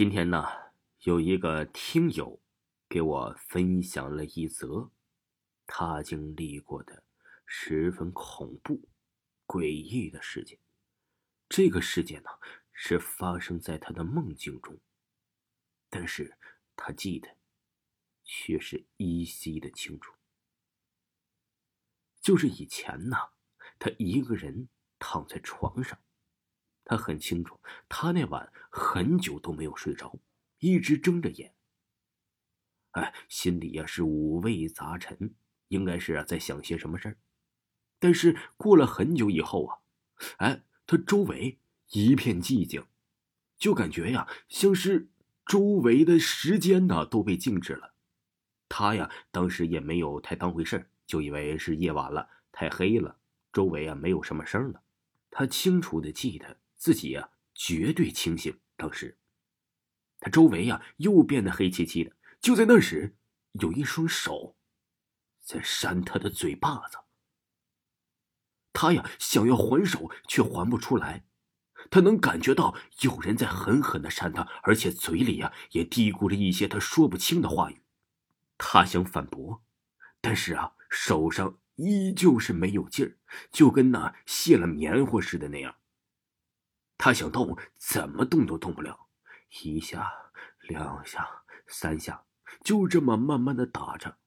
今天呢，有一个听友给我分享了一则他经历过的十分恐怖、诡异的事件。这个事件呢，是发生在他的梦境中，但是他记得却是依稀的清楚。就是以前呢，他一个人躺在床上。他很清楚，他那晚很久都没有睡着，一直睁着眼。哎，心里呀是五味杂陈，应该是啊在想些什么事儿。但是过了很久以后啊，哎，他周围一片寂静，就感觉呀像是周围的时间呢都被静止了。他呀当时也没有太当回事就以为是夜晚了，太黑了，周围啊没有什么声了。他清楚的记得。自己呀，绝对清醒。当时，他周围呀又变得黑漆漆的。就在那时，有一双手在扇他的嘴巴子。他呀想要还手，却还不出来。他能感觉到有人在狠狠的扇他，而且嘴里呀也嘀咕着一些他说不清的话语。他想反驳，但是啊，手上依旧是没有劲儿，就跟那卸了棉花似的那样。他想动，怎么动都动不了。一下、两下、三下，就这么慢慢的打着。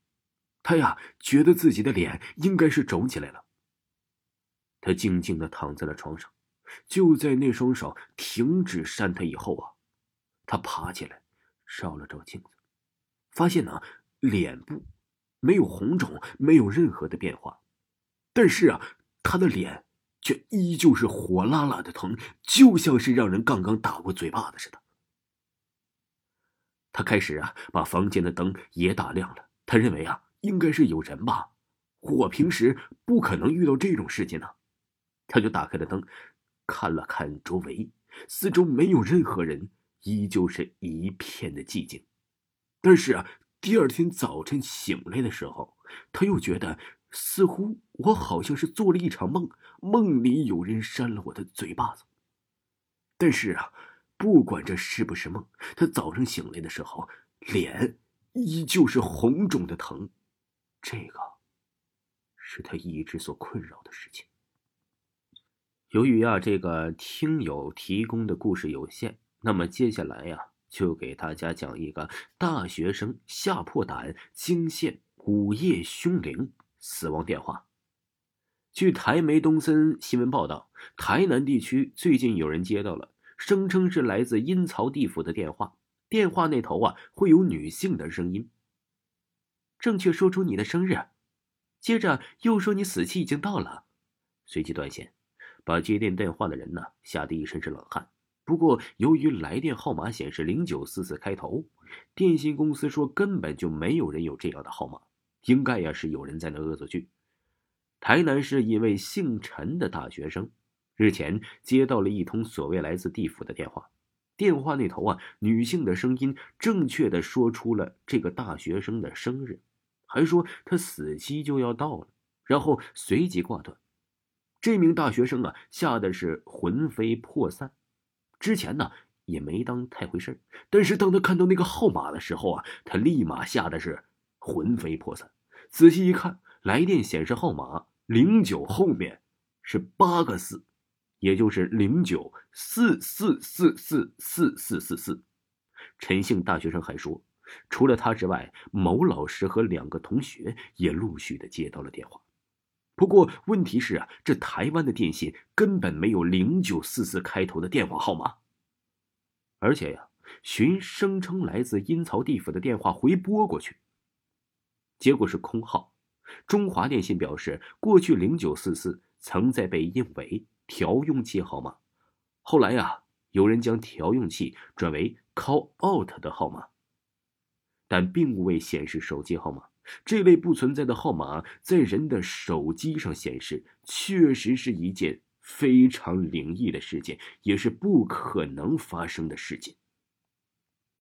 他呀，觉得自己的脸应该是肿起来了。他静静的躺在了床上。就在那双手停止扇他以后啊，他爬起来，照了照镜子，发现呢，脸部没有红肿，没有任何的变化。但是啊，他的脸。却依旧是火辣辣的疼，就像是让人刚刚打过嘴巴子似的。他开始啊，把房间的灯也打亮了。他认为啊，应该是有人吧，我平时不可能遇到这种事情呢。他就打开了灯，看了看周围，四周没有任何人，依旧是一片的寂静。但是啊，第二天早晨醒来的时候，他又觉得。似乎我好像是做了一场梦，梦里有人扇了我的嘴巴子。但是啊，不管这是不是梦，他早上醒来的时候，脸依旧是红肿的疼。这个是他一直所困扰的事情。由于啊，这个听友提供的故事有限，那么接下来呀，就给大家讲一个大学生吓破胆惊现午夜凶铃。死亡电话。据台媒东森新闻报道，台南地区最近有人接到了声称是来自阴曹地府的电话，电话那头啊会有女性的声音。正确说出你的生日，接着又说你死期已经到了，随即断线，把接电电话的人呢吓得一身是冷汗。不过由于来电号码显示零九四四开头，电信公司说根本就没有人有这样的号码。应该呀是有人在那恶作剧。台南市一位姓陈的大学生，日前接到了一通所谓来自地府的电话，电话那头啊，女性的声音正确的说出了这个大学生的生日，还说他死期就要到了，然后随即挂断。这名大学生啊，吓得是魂飞魄散，之前呢也没当太回事但是当他看到那个号码的时候啊，他立马吓得是。魂飞魄散，仔细一看，来电显示号码零九后面是八个四，也就是零九四四四四四四四四。陈姓大学生还说，除了他之外，某老师和两个同学也陆续的接到了电话。不过问题是啊，这台湾的电信根本没有零九四四开头的电话号码，而且呀，寻声称来自阴曹地府的电话回拨过去。结果是空号。中华电信表示，过去零九四四曾在被印为调用器号码，后来呀，有人将调用器转为 call out 的号码，但并未显示手机号码。这类不存在的号码在人的手机上显示，确实是一件非常灵异的事件，也是不可能发生的事情。